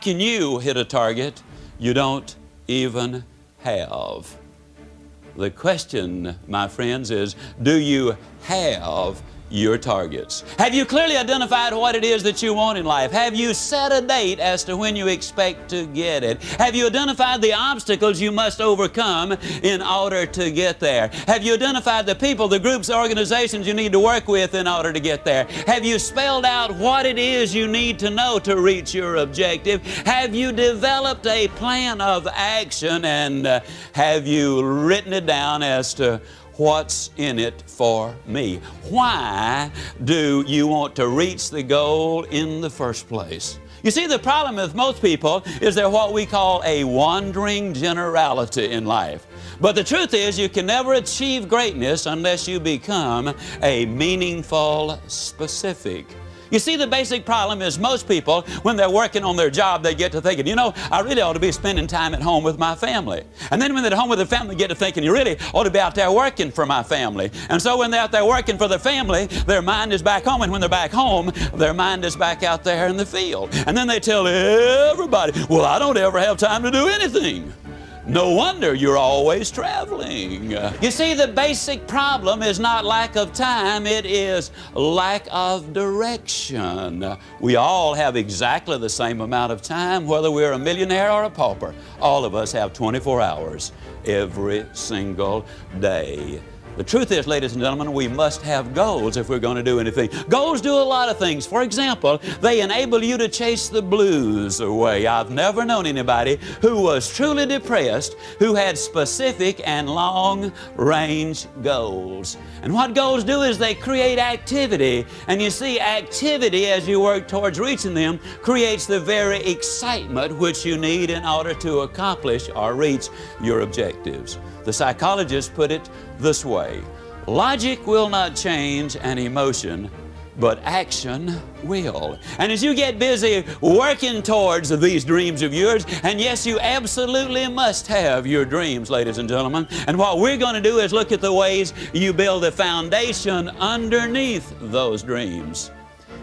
Can you hit a target you don't even have? The question, my friends, is do you have your targets? Have you clearly identified what it is that you want in life? Have you set a date as to when you expect to get it? Have you identified the obstacles you must overcome in order to get there? Have you identified the people, the groups, the organizations you need to work with in order to get there? Have you spelled out what it is you need to know to reach your objective? Have you developed a plan of action and uh, have you written it down as to what's in it for me? Why do you want to reach the goal in the first place? You see, the problem with most people is they're what we call a wandering generality in life. But the truth is, you can never achieve greatness unless you become a meaningful specific. You see, the basic problem is most people, when they're working on their job, they get to thinking, you know, I really ought to be spending time at home with my family. And then when they're at home with their family, they get to thinking, you really ought to be out there working for my family. And so when they're out there working for their family, their mind is back home. And when they're back home, their mind is back out there in the field. And then they tell everybody, well, I don't ever have time to do anything. No wonder you're always traveling. You see, the basic problem is not lack of time, it is lack of direction. We all have exactly the same amount of time, whether we're a millionaire or a pauper. All of us have 24 hours every single day. The truth is, ladies and gentlemen, we must have goals if we're going to do anything. Goals do a lot of things. For example, they enable you to chase the blues away. I've never known anybody who was truly depressed who had specific and long range goals. And what goals do is they create activity. And you see, activity as you work towards reaching them creates the very excitement which you need in order to accomplish or reach your objectives. The psychologists put it this way Logic will not change an emotion, but action will. And as you get busy working towards these dreams of yours, and yes, you absolutely must have your dreams, ladies and gentlemen. And what we're going to do is look at the ways you build a foundation underneath those dreams.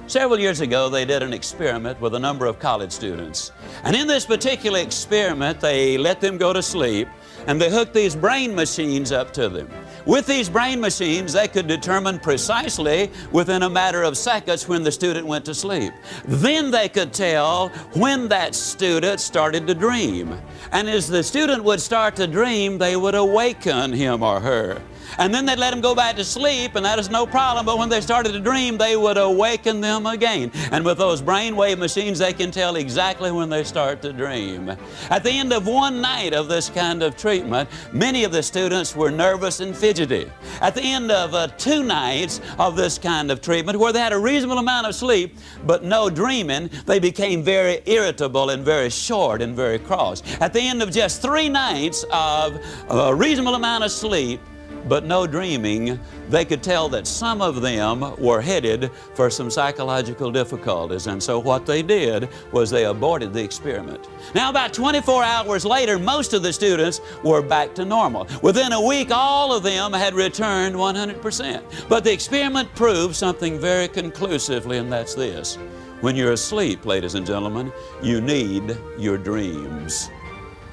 Several years ago, they did an experiment with a number of college students. And in this particular experiment, they let them go to sleep and they hooked these brain machines up to them. With these brain machines, they could determine precisely within a matter of seconds when the student went to sleep. Then they could tell when that student started to dream. And as the student would start to dream, they would awaken him or her. And then they'd let them go back to sleep, and that is no problem. But when they started to dream, they would awaken them again. And with those brainwave machines, they can tell exactly when they start to dream. At the end of one night of this kind of treatment, many of the students were nervous and fidgety. At the end of uh, two nights of this kind of treatment, where they had a reasonable amount of sleep but no dreaming, they became very irritable and very short and very cross. At the end of just three nights of a reasonable amount of sleep, but no dreaming, they could tell that some of them were headed for some psychological difficulties. And so what they did was they aborted the experiment. Now, about 24 hours later, most of the students were back to normal. Within a week, all of them had returned 100%. But the experiment proved something very conclusively, and that's this. When you're asleep, ladies and gentlemen, you need your dreams.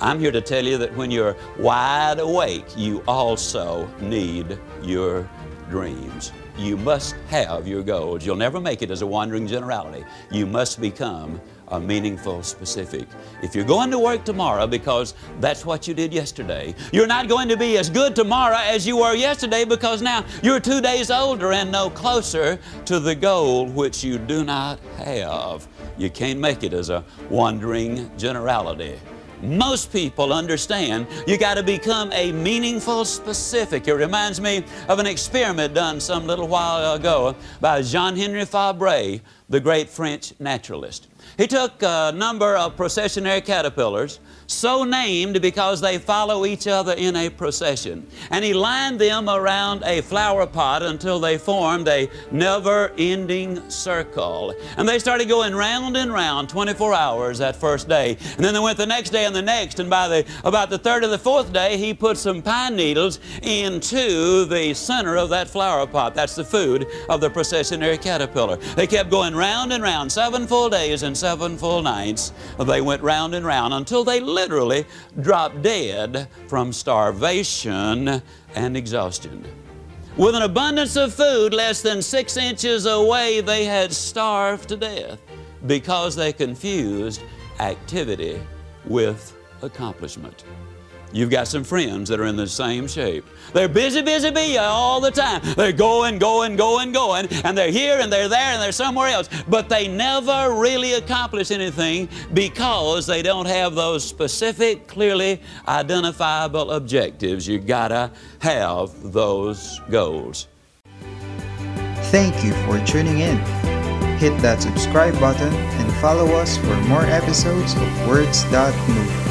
I'm here to tell you that when you're wide awake, you also need your dreams. You must have your goals. You'll never make it as a wandering generality. You must become a meaningful specific. If you're going to work tomorrow because that's what you did yesterday, you're not going to be as good tomorrow as you were yesterday because now you're two days older and no closer to the goal which you do not have. You can't make it as a wandering generality. Most people understand you got to become a meaningful specific. It reminds me of an experiment done some little while ago by Jean Henry Fabre, the great French naturalist. He took a number of processionary caterpillars, so named because they follow each other in a procession. And he lined them around a flower pot until they formed a never ending circle. And they started going round and round 24 hours that first day. And then they went the next day and the next. And by the, about the third or the fourth day, he put some pine needles into the center of that flower pot. That's the food of the processionary caterpillar. They kept going round and round, seven full days and seven full nights. They went round and round until they literally dropped dead from starvation and exhaustion. With an abundance of food less than six inches away, they had starved to death because they confused activity with accomplishment. You've got some friends that are in the same shape. They're busy, busy, busy all the time. They're going, going, going, going, and they're here and they're there and they're somewhere else. But they never really accomplish anything because they don't have those specific, clearly identifiable objectives. You gotta have those goals. Thank you for tuning in. Hit that subscribe button and follow us for more episodes of Words That Move.